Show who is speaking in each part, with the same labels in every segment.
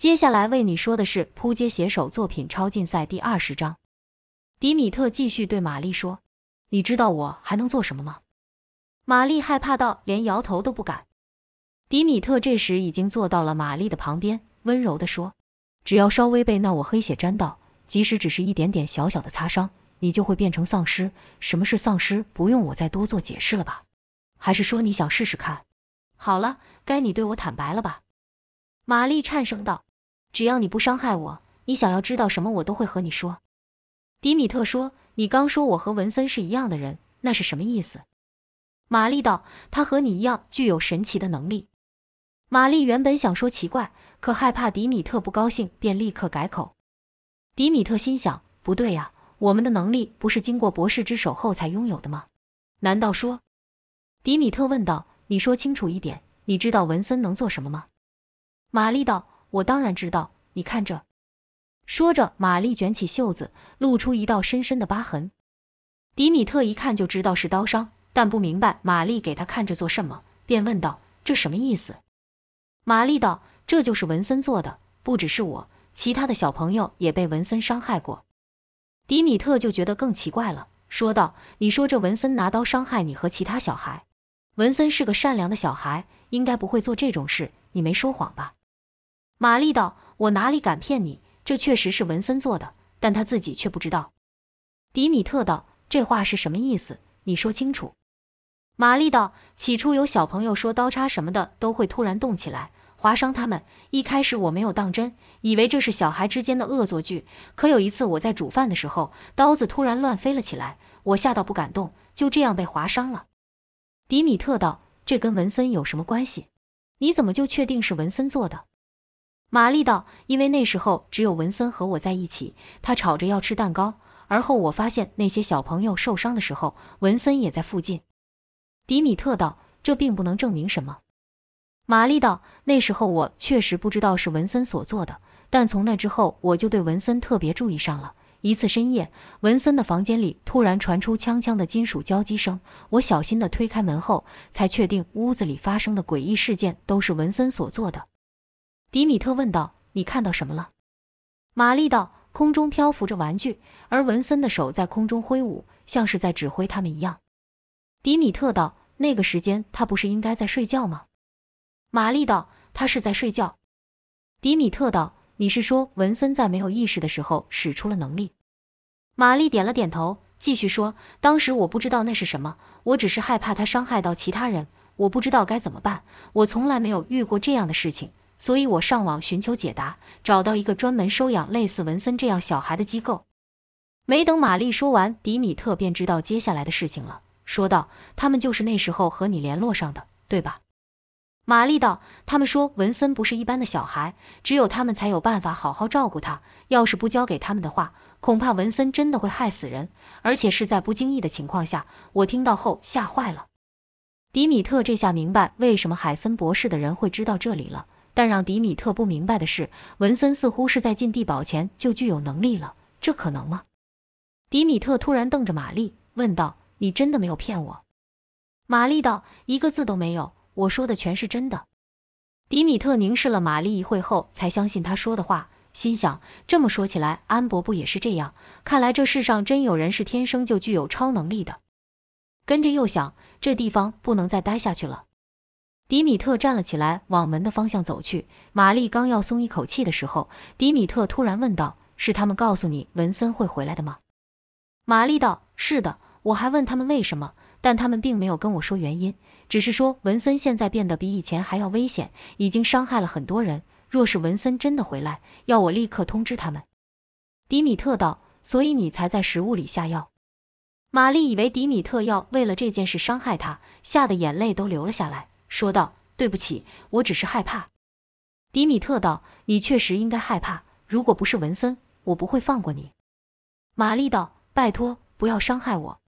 Speaker 1: 接下来为你说的是扑街写手作品超竞赛第二十章。迪米特继续对玛丽说：“你知道我还能做什么吗？”玛丽害怕到连摇头都不敢。迪米特这时已经坐到了玛丽的旁边，温柔地说：“只要稍微被那我黑血沾到，即使只是一点点小小的擦伤，你就会变成丧尸。什么是丧尸？不用我再多做解释了吧？还是说你想试试看？好了，该你对我坦白了吧？”玛丽颤声道。只要你不伤害我，你想要知道什么，我都会和你说。迪米特说：“你刚说我和文森是一样的人，那是什么意思？”玛丽道：“他和你一样具有神奇的能力。”玛丽原本想说奇怪，可害怕迪米特不高兴，便立刻改口。迪米特心想：不对呀，我们的能力不是经过博士之手后才拥有的吗？难道说？迪米特问道：“你说清楚一点，你知道文森能做什么吗？”玛丽道。我当然知道，你看这。说着，玛丽卷起袖子，露出一道深深的疤痕。迪米特一看就知道是刀伤，但不明白玛丽给他看着做什么，便问道：“这什么意思？”玛丽道：“这就是文森做的，不只是我，其他的小朋友也被文森伤害过。”迪米特就觉得更奇怪了，说道：“你说这文森拿刀伤害你和其他小孩？文森是个善良的小孩，应该不会做这种事，你没说谎吧？”玛丽道：“我哪里敢骗你？这确实是文森做的，但他自己却不知道。”迪米特道：“这话是什么意思？你说清楚。”玛丽道：“起初有小朋友说刀叉什么的都会突然动起来，划伤他们。一开始我没有当真，以为这是小孩之间的恶作剧。可有一次我在煮饭的时候，刀子突然乱飞了起来，我吓到不敢动，就这样被划伤了。”迪米特道：“这跟文森有什么关系？你怎么就确定是文森做的？”玛丽道：“因为那时候只有文森和我在一起，他吵着要吃蛋糕。而后我发现那些小朋友受伤的时候，文森也在附近。”迪米特道：“这并不能证明什么。”玛丽道：“那时候我确实不知道是文森所做的，但从那之后我就对文森特别注意上了。一次深夜，文森的房间里突然传出锵锵的金属交击声，我小心地推开门后，才确定屋子里发生的诡异事件都是文森所做的。”迪米特问道：“你看到什么了？”玛丽道：“空中漂浮着玩具，而文森的手在空中挥舞，像是在指挥他们一样。”迪米特道：“那个时间他不是应该在睡觉吗？”玛丽道：“他是在睡觉。”迪米特道：“你是说文森在没有意识的时候使出了能力？”玛丽点了点头，继续说：“当时我不知道那是什么，我只是害怕他伤害到其他人，我不知道该怎么办。我从来没有遇过这样的事情。”所以我上网寻求解答，找到一个专门收养类似文森这样小孩的机构。没等玛丽说完，迪米特便知道接下来的事情了，说道：“他们就是那时候和你联络上的，对吧？”玛丽道：“他们说文森不是一般的小孩，只有他们才有办法好好照顾他。要是不交给他们的话，恐怕文森真的会害死人，而且是在不经意的情况下。”我听到后吓坏了。迪米特这下明白为什么海森博士的人会知道这里了。但让迪米特不明白的是，文森似乎是在进地堡前就具有能力了，这可能吗？迪米特突然瞪着玛丽，问道：“你真的没有骗我？”玛丽道：“一个字都没有，我说的全是真的。”迪米特凝视了玛丽一会后，才相信他说的话，心想：这么说起来，安伯不也是这样？看来这世上真有人是天生就具有超能力的。跟着又想，这地方不能再待下去了。迪米特站了起来，往门的方向走去。玛丽刚要松一口气的时候，迪米特突然问道：“是他们告诉你文森会回来的吗？”玛丽道：“是的，我还问他们为什么，但他们并没有跟我说原因，只是说文森现在变得比以前还要危险，已经伤害了很多人。若是文森真的回来，要我立刻通知他们。”迪米特道：“所以你才在食物里下药？”玛丽以为迪米特要为了这件事伤害她，吓得眼泪都流了下来。说道：“对不起，我只是害怕。”迪米特道：“你确实应该害怕。如果不是文森，我不会放过你。”玛丽道：“拜托，不要伤害我。”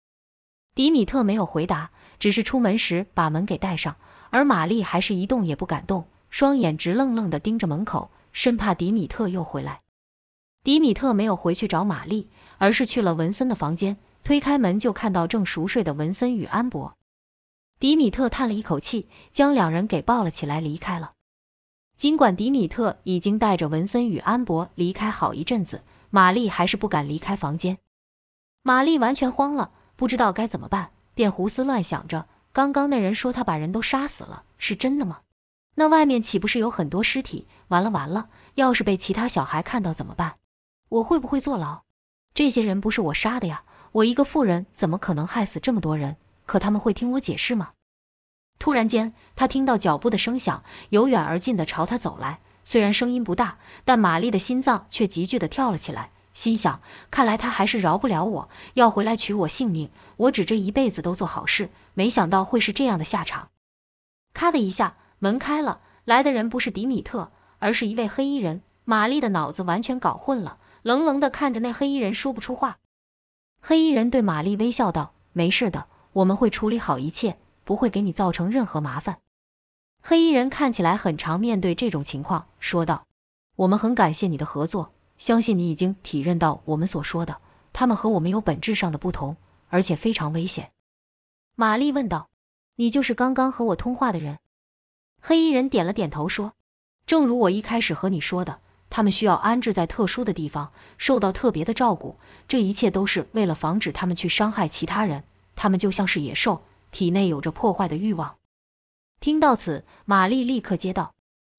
Speaker 1: 迪米特没有回答，只是出门时把门给带上，而玛丽还是一动也不敢动，双眼直愣愣地盯着门口，生怕迪米特又回来。迪米特没有回去找玛丽，而是去了文森的房间，推开门就看到正熟睡的文森与安博。迪米特叹了一口气，将两人给抱了起来，离开了。尽管迪米特已经带着文森与安博离开好一阵子，玛丽还是不敢离开房间。玛丽完全慌了，不知道该怎么办，便胡思乱想着：刚刚那人说他把人都杀死了，是真的吗？那外面岂不是有很多尸体？完了完了，要是被其他小孩看到怎么办？我会不会坐牢？这些人不是我杀的呀，我一个妇人怎么可能害死这么多人？可他们会听我解释吗？突然间，他听到脚步的声响，由远而近的朝他走来。虽然声音不大，但玛丽的心脏却急剧的跳了起来，心想：看来他还是饶不了我，要回来取我性命。我只这一辈子都做好事，没想到会是这样的下场。咔的一下，门开了，来的人不是迪米特，而是一位黑衣人。玛丽的脑子完全搞混了，愣愣的看着那黑衣人，说不出话。黑衣人对玛丽微笑道：“没事的，我们会处理好一切。”不会给你造成任何麻烦。黑衣人看起来很常面对这种情况，说道：“我们很感谢你的合作，相信你已经体认到我们所说的，他们和我们有本质上的不同，而且非常危险。”玛丽问道：“你就是刚刚和我通话的人？”黑衣人点了点头，说：“正如我一开始和你说的，他们需要安置在特殊的地方，受到特别的照顾。这一切都是为了防止他们去伤害其他人。他们就像是野兽。”体内有着破坏的欲望。听到此，玛丽立刻接道：“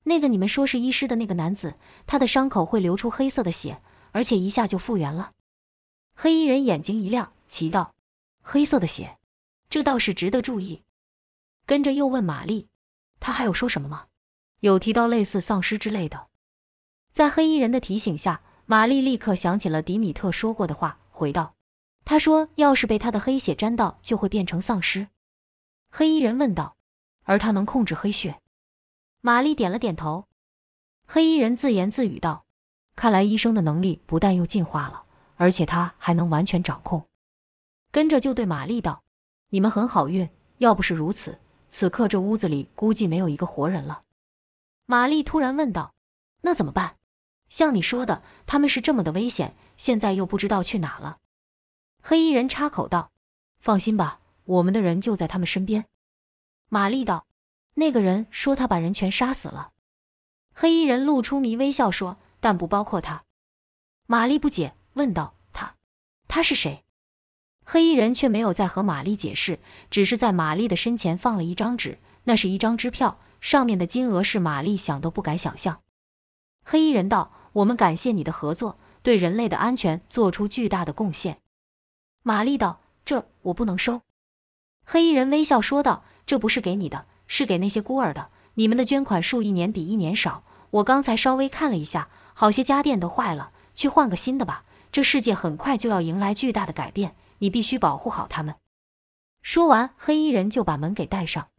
Speaker 1: 那个你们说是医师的那个男子，他的伤口会流出黑色的血，而且一下就复原了。”黑衣人眼睛一亮，奇道：“黑色的血，这倒是值得注意。”跟着又问玛丽：“他还有说什么吗？有提到类似丧尸之类的？”在黑衣人的提醒下，玛丽立刻想起了迪米特说过的话，回道：“他说，要是被他的黑血沾到，就会变成丧尸。”黑衣人问道：“而他能控制黑血？”玛丽点了点头。黑衣人自言自语道：“看来医生的能力不但又进化了，而且他还能完全掌控。”跟着就对玛丽道：“你们很好运，要不是如此，此刻这屋子里估计没有一个活人了。”玛丽突然问道：“那怎么办？像你说的，他们是这么的危险，现在又不知道去哪了。”黑衣人插口道：“放心吧。”我们的人就在他们身边，玛丽道：“那个人说他把人全杀死了。”黑衣人露出迷微笑说：“但不包括他。”玛丽不解问道：“他，他是谁？”黑衣人却没有再和玛丽解释，只是在玛丽的身前放了一张纸，那是一张支票，上面的金额是玛丽想都不敢想象。黑衣人道：“我们感谢你的合作，对人类的安全做出巨大的贡献。”玛丽道：“这我不能收。”黑衣人微笑说道：“这不是给你的，是给那些孤儿的。你们的捐款数一年比一年少。我刚才稍微看了一下，好些家电都坏了，去换个新的吧。这世界很快就要迎来巨大的改变，你必须保护好他们。”说完，黑衣人就把门给带上。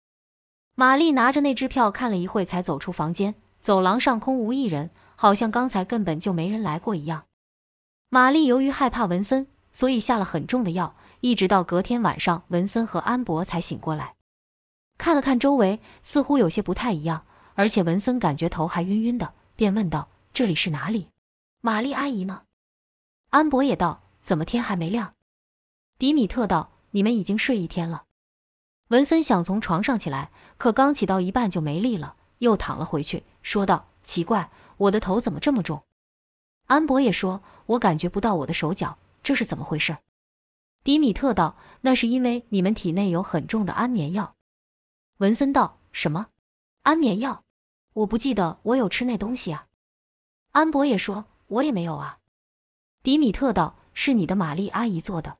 Speaker 1: 玛丽拿着那支票看了一会，才走出房间。走廊上空无一人，好像刚才根本就没人来过一样。玛丽由于害怕文森，所以下了很重的药。一直到隔天晚上，文森和安博才醒过来，看了看周围，似乎有些不太一样，而且文森感觉头还晕晕的，便问道：“这里是哪里？玛丽阿姨呢？”安博也道：“怎么天还没亮？”迪米特道：“你们已经睡一天了。”文森想从床上起来，可刚起到一半就没力了，又躺了回去，说道：“奇怪，我的头怎么这么重？”安博也说：“我感觉不到我的手脚，这是怎么回事？”迪米特道：“那是因为你们体内有很重的安眠药。”文森道：“什么？安眠药？我不记得我有吃那东西啊。”安博也说：“我也没有啊。”迪米特道：“是你的玛丽阿姨做的。”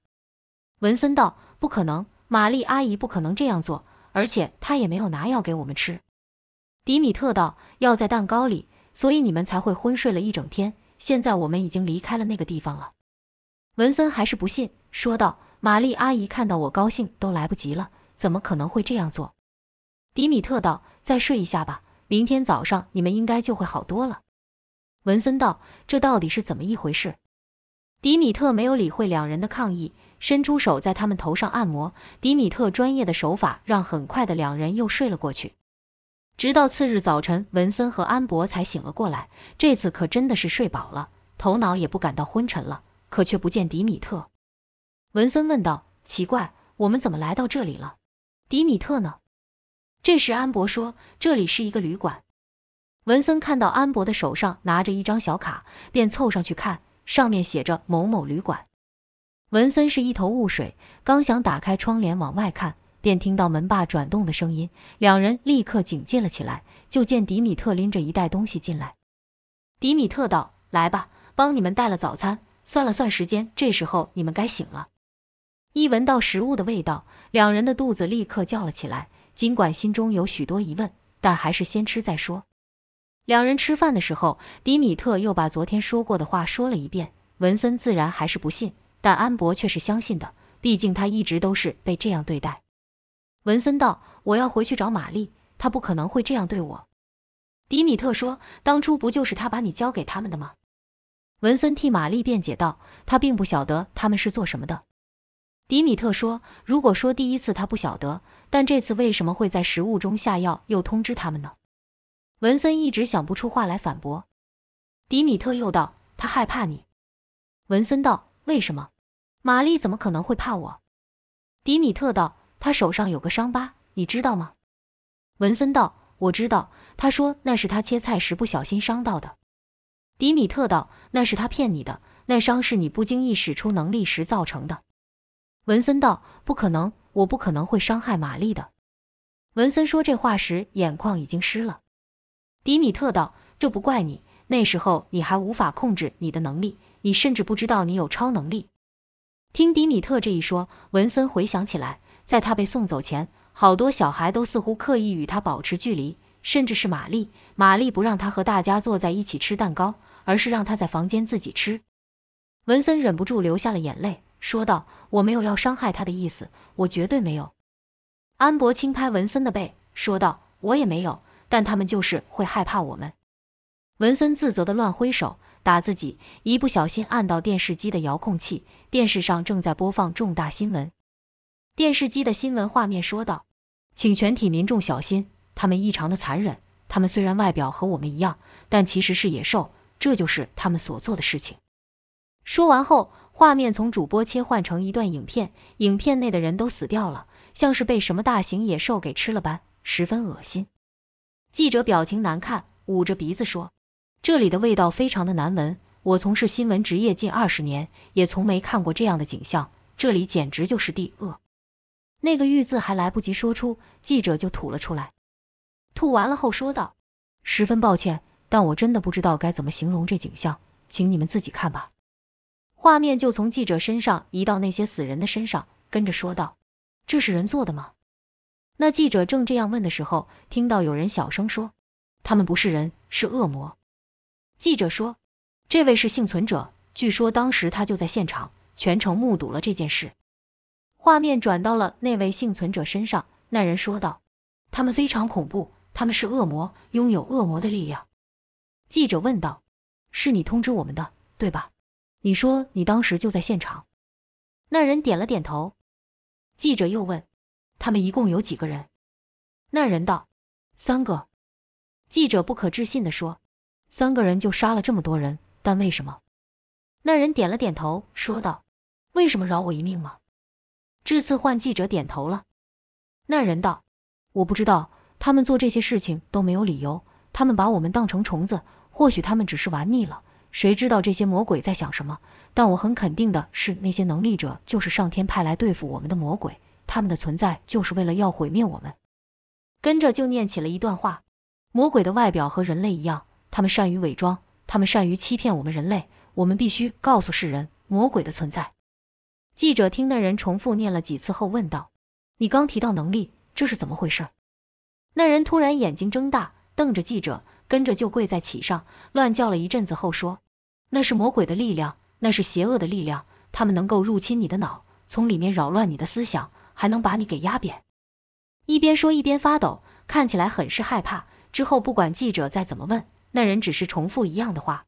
Speaker 1: 文森道：“不可能，玛丽阿姨不可能这样做，而且她也没有拿药给我们吃。”迪米特道：“药在蛋糕里，所以你们才会昏睡了一整天。现在我们已经离开了那个地方了。”文森还是不信。说道：“玛丽阿姨看到我高兴都来不及了，怎么可能会这样做？”迪米特道：“再睡一下吧，明天早上你们应该就会好多了。”文森道：“这到底是怎么一回事？”迪米特没有理会两人的抗议，伸出手在他们头上按摩。迪米特专业的手法让很快的两人又睡了过去。直到次日早晨，文森和安博才醒了过来。这次可真的是睡饱了，头脑也不感到昏沉了，可却不见迪米特。文森问道：“奇怪，我们怎么来到这里了？迪米特呢？”这时安博说：“这里是一个旅馆。”文森看到安博的手上拿着一张小卡，便凑上去看，上面写着某某旅馆。文森是一头雾水，刚想打开窗帘往外看，便听到门把转动的声音，两人立刻警戒了起来。就见迪米特拎着一袋东西进来。迪米特道：“来吧，帮你们带了早餐。算了算时间，这时候你们该醒了。”一闻到食物的味道，两人的肚子立刻叫了起来。尽管心中有许多疑问，但还是先吃再说。两人吃饭的时候，迪米特又把昨天说过的话说了一遍。文森自然还是不信。但安博却是相信的，毕竟他一直都是被这样对待。文森道：“我要回去找玛丽，他不可能会这样对我。”迪米特说：“当初不就是他把你交给他们的吗？”文森替玛丽辩解道：“他并不晓得他们是做什么的。”迪米特说：“如果说第一次他不晓得，但这次为什么会在食物中下药，又通知他们呢？”文森一直想不出话来反驳。迪米特又道：“他害怕你。”文森道：“为什么？”玛丽怎么可能会怕我？迪米特道：“他手上有个伤疤，你知道吗？”文森道：“我知道。”他说：“那是他切菜时不小心伤到的。”迪米特道：“那是他骗你的，那伤是你不经意使出能力时造成的。”文森道：“不可能，我不可能会伤害玛丽的。”文森说这话时眼眶已经湿了。迪米特道：“这不怪你，那时候你还无法控制你的能力，你甚至不知道你有超能力。”听迪米特这一说，文森回想起来，在他被送走前，好多小孩都似乎刻意与他保持距离，甚至是玛丽。玛丽不让他和大家坐在一起吃蛋糕，而是让他在房间自己吃。文森忍不住流下了眼泪，说道：“我没有要伤害他的意思，我绝对没有。”安博轻拍文森的背，说道：“我也没有，但他们就是会害怕我们。”文森自责的乱挥手。打自己，一不小心按到电视机的遥控器，电视上正在播放重大新闻。电视机的新闻画面说道：“请全体民众小心，他们异常的残忍。他们虽然外表和我们一样，但其实是野兽，这就是他们所做的事情。”说完后，画面从主播切换成一段影片，影片内的人都死掉了，像是被什么大型野兽给吃了般，十分恶心。记者表情难看，捂着鼻子说。这里的味道非常的难闻。我从事新闻职业近二十年，也从没看过这样的景象。这里简直就是地恶。那个“狱”字还来不及说出，记者就吐了出来。吐完了后说道：“十分抱歉，但我真的不知道该怎么形容这景象，请你们自己看吧。”画面就从记者身上移到那些死人的身上，跟着说道：“这是人做的吗？”那记者正这样问的时候，听到有人小声说：“他们不是人，是恶魔。”记者说：“这位是幸存者，据说当时他就在现场，全程目睹了这件事。”画面转到了那位幸存者身上，那人说道：“他们非常恐怖，他们是恶魔，拥有恶魔的力量。”记者问道：“是你通知我们的，对吧？你说你当时就在现场？”那人点了点头。记者又问：“他们一共有几个人？”那人道：“三个。”记者不可置信地说。三个人就杀了这么多人，但为什么？那人点了点头，说道：“为什么饶我一命吗？”这次换记者点头了。那人道：“我不知道，他们做这些事情都没有理由。他们把我们当成虫子，或许他们只是玩腻了。谁知道这些魔鬼在想什么？但我很肯定的是，那些能力者就是上天派来对付我们的魔鬼。他们的存在就是为了要毁灭我们。”跟着就念起了一段话：“魔鬼的外表和人类一样。”他们善于伪装，他们善于欺骗我们人类。我们必须告诉世人魔鬼的存在。记者听那人重复念了几次后问道：“你刚提到能力，这是怎么回事？”那人突然眼睛睁大，瞪着记者，跟着就跪在起上，乱叫了一阵子后说：“那是魔鬼的力量，那是邪恶的力量。他们能够入侵你的脑，从里面扰乱你的思想，还能把你给压扁。”一边说一边发抖，看起来很是害怕。之后不管记者再怎么问。那人只是重复一样的话。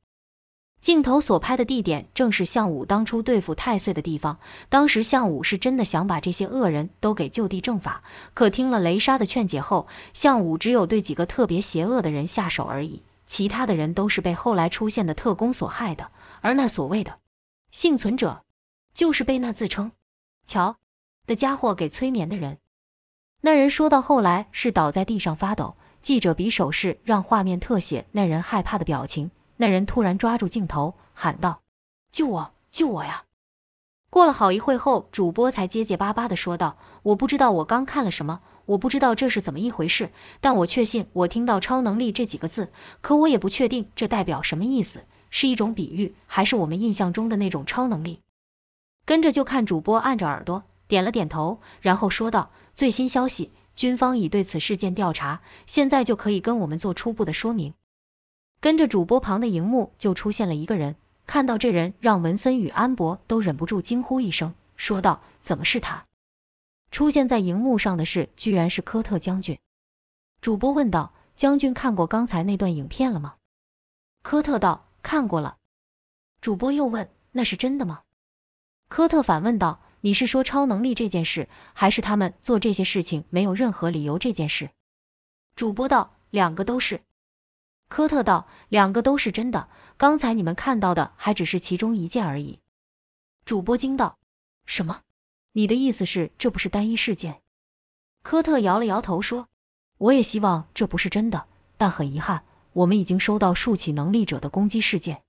Speaker 1: 镜头所拍的地点正是项武当初对付太岁的地方。当时项武是真的想把这些恶人都给就地正法，可听了雷莎的劝解后，项武只有对几个特别邪恶的人下手而已，其他的人都是被后来出现的特工所害的。而那所谓的幸存者，就是被那自称乔的家伙给催眠的人。那人说到后来是倒在地上发抖。记者比手势让画面特写那人害怕的表情。那人突然抓住镜头，喊道：“救我！救我呀！”过了好一会后，主播才结结巴巴地说道：“我不知道我刚看了什么，我不知道这是怎么一回事，但我确信我听到‘超能力’这几个字，可我也不确定这代表什么意思，是一种比喻，还是我们印象中的那种超能力？”跟着就看主播按着耳朵点了点头，然后说道：“最新消息，军方已对此事件调查，现在就可以跟我们做初步的说明。”跟着主播旁的荧幕就出现了一个人，看到这人，让文森与安博都忍不住惊呼一声，说道：“怎么是他？”出现在荧幕上的是，居然是科特将军。主播问道：“将军看过刚才那段影片了吗？”科特道：“看过了。”主播又问：“那是真的吗？”科特反问道：“你是说超能力这件事，还是他们做这些事情没有任何理由这件事？”主播道：“两个都是。”科特道：“两个都是真的，刚才你们看到的还只是其中一件而已。”主播惊道：“什么？你的意思是这不是单一事件？”科特摇了摇头说：“我也希望这不是真的，但很遗憾，我们已经收到数起能力者的攻击事件。”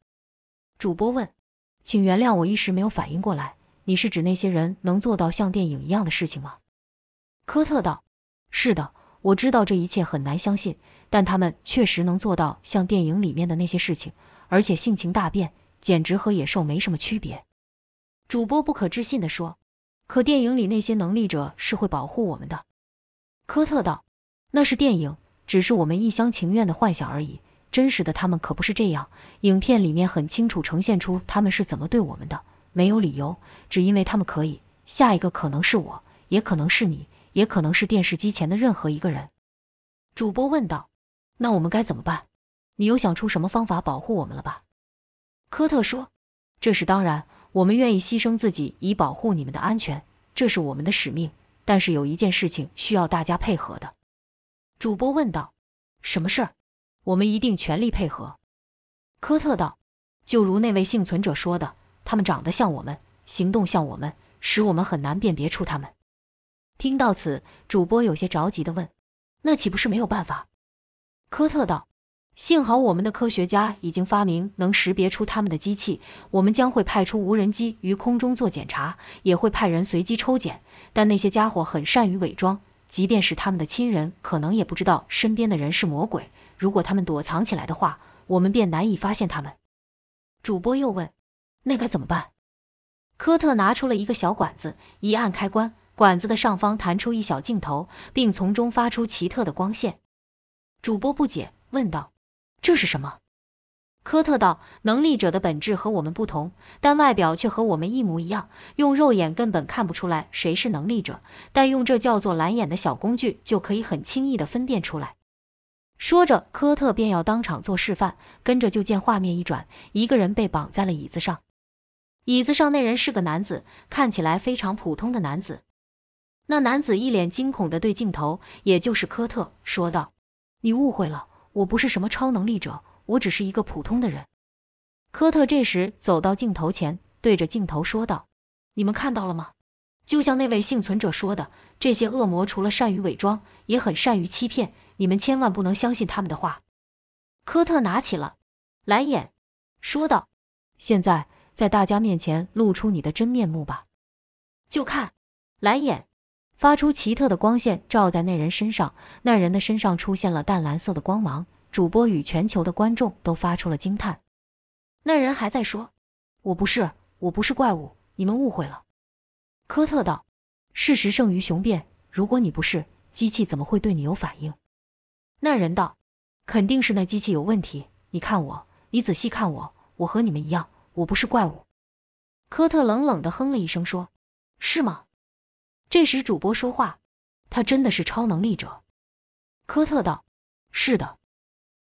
Speaker 1: 主播问：“请原谅我一时没有反应过来，你是指那些人能做到像电影一样的事情吗？”科特道：“是的，我知道这一切很难相信。”但他们确实能做到像电影里面的那些事情，而且性情大变，简直和野兽没什么区别。主播不可置信地说：“可电影里那些能力者是会保护我们的。”科特道：“那是电影，只是我们一厢情愿的幻想而已。真实的他们可不是这样。影片里面很清楚呈现出他们是怎么对我们的，没有理由，只因为他们可以。下一个可能是我，也可能是你，也可能是电视机前的任何一个人。”主播问道。那我们该怎么办？你有想出什么方法保护我们了吧？科特说：“这是当然，我们愿意牺牲自己以保护你们的安全，这是我们的使命。但是有一件事情需要大家配合的。”主播问道：“什么事儿？我们一定全力配合。”科特道：“就如那位幸存者说的，他们长得像我们，行动像我们，使我们很难辨别出他们。”听到此，主播有些着急地问：“那岂不是没有办法？”科特道：“幸好我们的科学家已经发明能识别出他们的机器，我们将会派出无人机于空中做检查，也会派人随机抽检。但那些家伙很善于伪装，即便是他们的亲人，可能也不知道身边的人是魔鬼。如果他们躲藏起来的话，我们便难以发现他们。”主播又问：“那该怎么办？”科特拿出了一个小管子，一按开关，管子的上方弹出一小镜头，并从中发出奇特的光线。主播不解问道：“这是什么？”科特道：“能力者的本质和我们不同，但外表却和我们一模一样。用肉眼根本看不出来谁是能力者，但用这叫做蓝眼的小工具，就可以很轻易地分辨出来。”说着，科特便要当场做示范。跟着就见画面一转，一个人被绑在了椅子上。椅子上那人是个男子，看起来非常普通的男子。那男子一脸惊恐地对镜头，也就是科特说道。你误会了，我不是什么超能力者，我只是一个普通的人。科特这时走到镜头前，对着镜头说道：“你们看到了吗？就像那位幸存者说的，这些恶魔除了善于伪装，也很善于欺骗。你们千万不能相信他们的话。”科特拿起了蓝眼，说道：“现在在大家面前露出你的真面目吧。”就看蓝眼。发出奇特的光线，照在那人身上。那人的身上出现了淡蓝色的光芒。主播与全球的观众都发出了惊叹。那人还在说：“我不是，我不是怪物，你们误会了。”科特道：“事实胜于雄辩。如果你不是，机器怎么会对你有反应？”那人道：“肯定是那机器有问题。你看我，你仔细看我，我和你们一样，我不是怪物。”科特冷冷地哼了一声，说：“是吗？”这时，主播说话：“他真的是超能力者。”科特道：“是的。”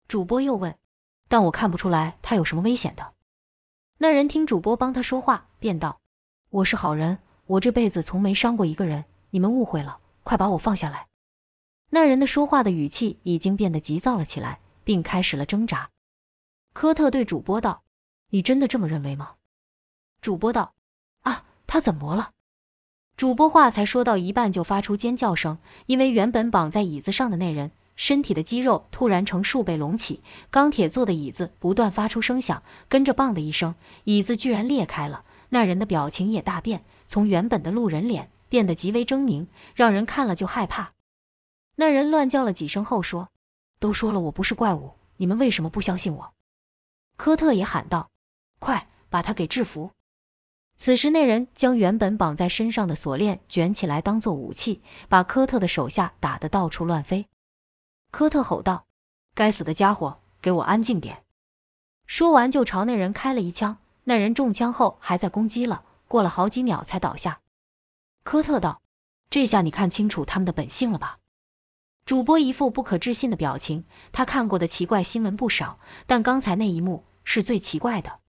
Speaker 1: 主播又问：“但我看不出来他有什么危险的。”那人听主播帮他说话，便道：“我是好人，我这辈子从没伤过一个人，你们误会了，快把我放下来。”那人的说话的语气已经变得急躁了起来，并开始了挣扎。科特对主播道：“你真的这么认为吗？”主播道：“啊，他怎么了？”主播话才说到一半，就发出尖叫声，因为原本绑在椅子上的那人身体的肌肉突然成数倍隆起，钢铁做的椅子不断发出声响，跟着“棒”的一声，椅子居然裂开了。那人的表情也大变，从原本的路人脸变得极为狰狞，让人看了就害怕。那人乱叫了几声后说：“都说了我不是怪物，你们为什么不相信我？”科特也喊道：“快把他给制服！”此时，那人将原本绑在身上的锁链卷起来当做武器，把科特的手下打得到处乱飞。科特吼道：“该死的家伙，给我安静点！”说完就朝那人开了一枪。那人中枪后还在攻击了，过了好几秒才倒下。科特道：“这下你看清楚他们的本性了吧？”主播一副不可置信的表情。他看过的奇怪新闻不少，但刚才那一幕是最奇怪的。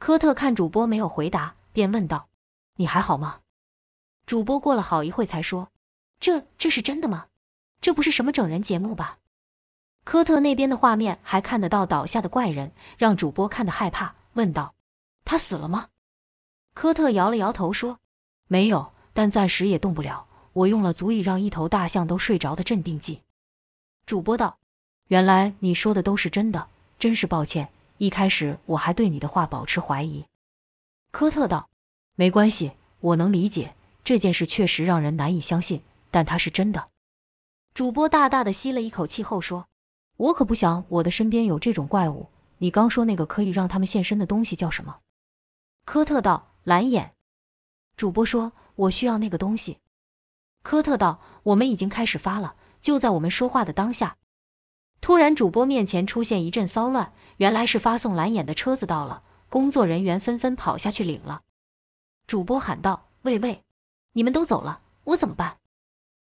Speaker 1: 科特看主播没有回答。便问道：“你还好吗？”主播过了好一会才说：“这这是真的吗？这不是什么整人节目吧？”科特那边的画面还看得到倒下的怪人，让主播看得害怕，问道：“他死了吗？”科特摇了摇头说：“没有，但暂时也动不了。我用了足以让一头大象都睡着的镇定剂。”主播道：“原来你说的都是真的，真是抱歉。一开始我还对你的话保持怀疑。”科特道：“没关系，我能理解这件事确实让人难以相信，但它是真的。”主播大大的吸了一口气后说：“我可不想我的身边有这种怪物。你刚说那个可以让他们现身的东西叫什么？”科特道：“蓝眼。”主播说：“我需要那个东西。”科特道：“我们已经开始发了，就在我们说话的当下。”突然，主播面前出现一阵骚乱，原来是发送蓝眼的车子到了。工作人员纷纷跑下去领了。主播喊道：“喂喂，你们都走了，我怎么办？”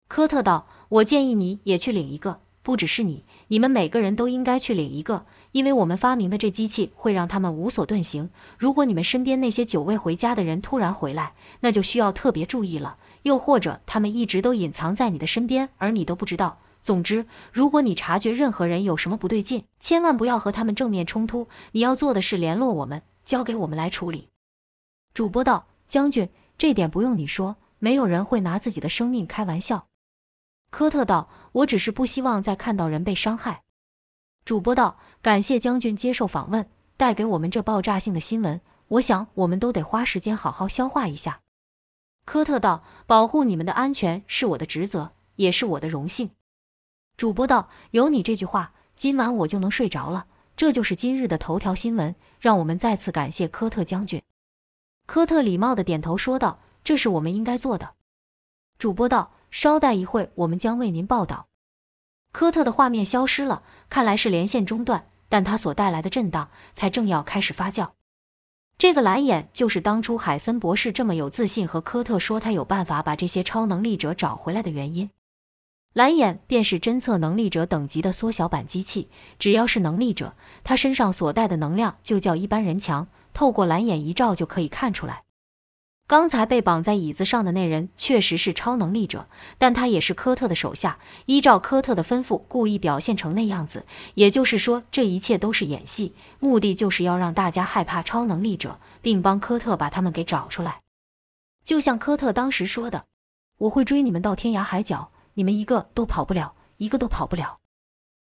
Speaker 1: 科特道：“我建议你也去领一个，不只是你，你们每个人都应该去领一个，因为我们发明的这机器会让他们无所遁形。如果你们身边那些久未回家的人突然回来，那就需要特别注意了。又或者他们一直都隐藏在你的身边，而你都不知道。”总之，如果你察觉任何人有什么不对劲，千万不要和他们正面冲突。你要做的是联络我们，交给我们来处理。主播道：“将军，这点不用你说，没有人会拿自己的生命开玩笑。”科特道：“我只是不希望再看到人被伤害。”主播道：“感谢将军接受访问，带给我们这爆炸性的新闻。我想我们都得花时间好好消化一下。”科特道：“保护你们的安全是我的职责，也是我的荣幸。”主播道：“有你这句话，今晚我就能睡着了。这就是今日的头条新闻。让我们再次感谢科特将军。”科特礼貌的点头说道：“这是我们应该做的。”主播道：“稍待一会，我们将为您报道。”科特的画面消失了，看来是连线中断，但他所带来的震荡才正要开始发酵。这个蓝眼就是当初海森博士这么有自信和科特说他有办法把这些超能力者找回来的原因。蓝眼便是侦测能力者等级的缩小版机器，只要是能力者，他身上所带的能量就较一般人强，透过蓝眼一照就可以看出来。刚才被绑在椅子上的那人确实是超能力者，但他也是科特的手下，依照科特的吩咐，故意表现成那样子。也就是说，这一切都是演戏，目的就是要让大家害怕超能力者，并帮科特把他们给找出来。就像科特当时说的：“我会追你们到天涯海角。”你们一个都跑不了，一个都跑不了。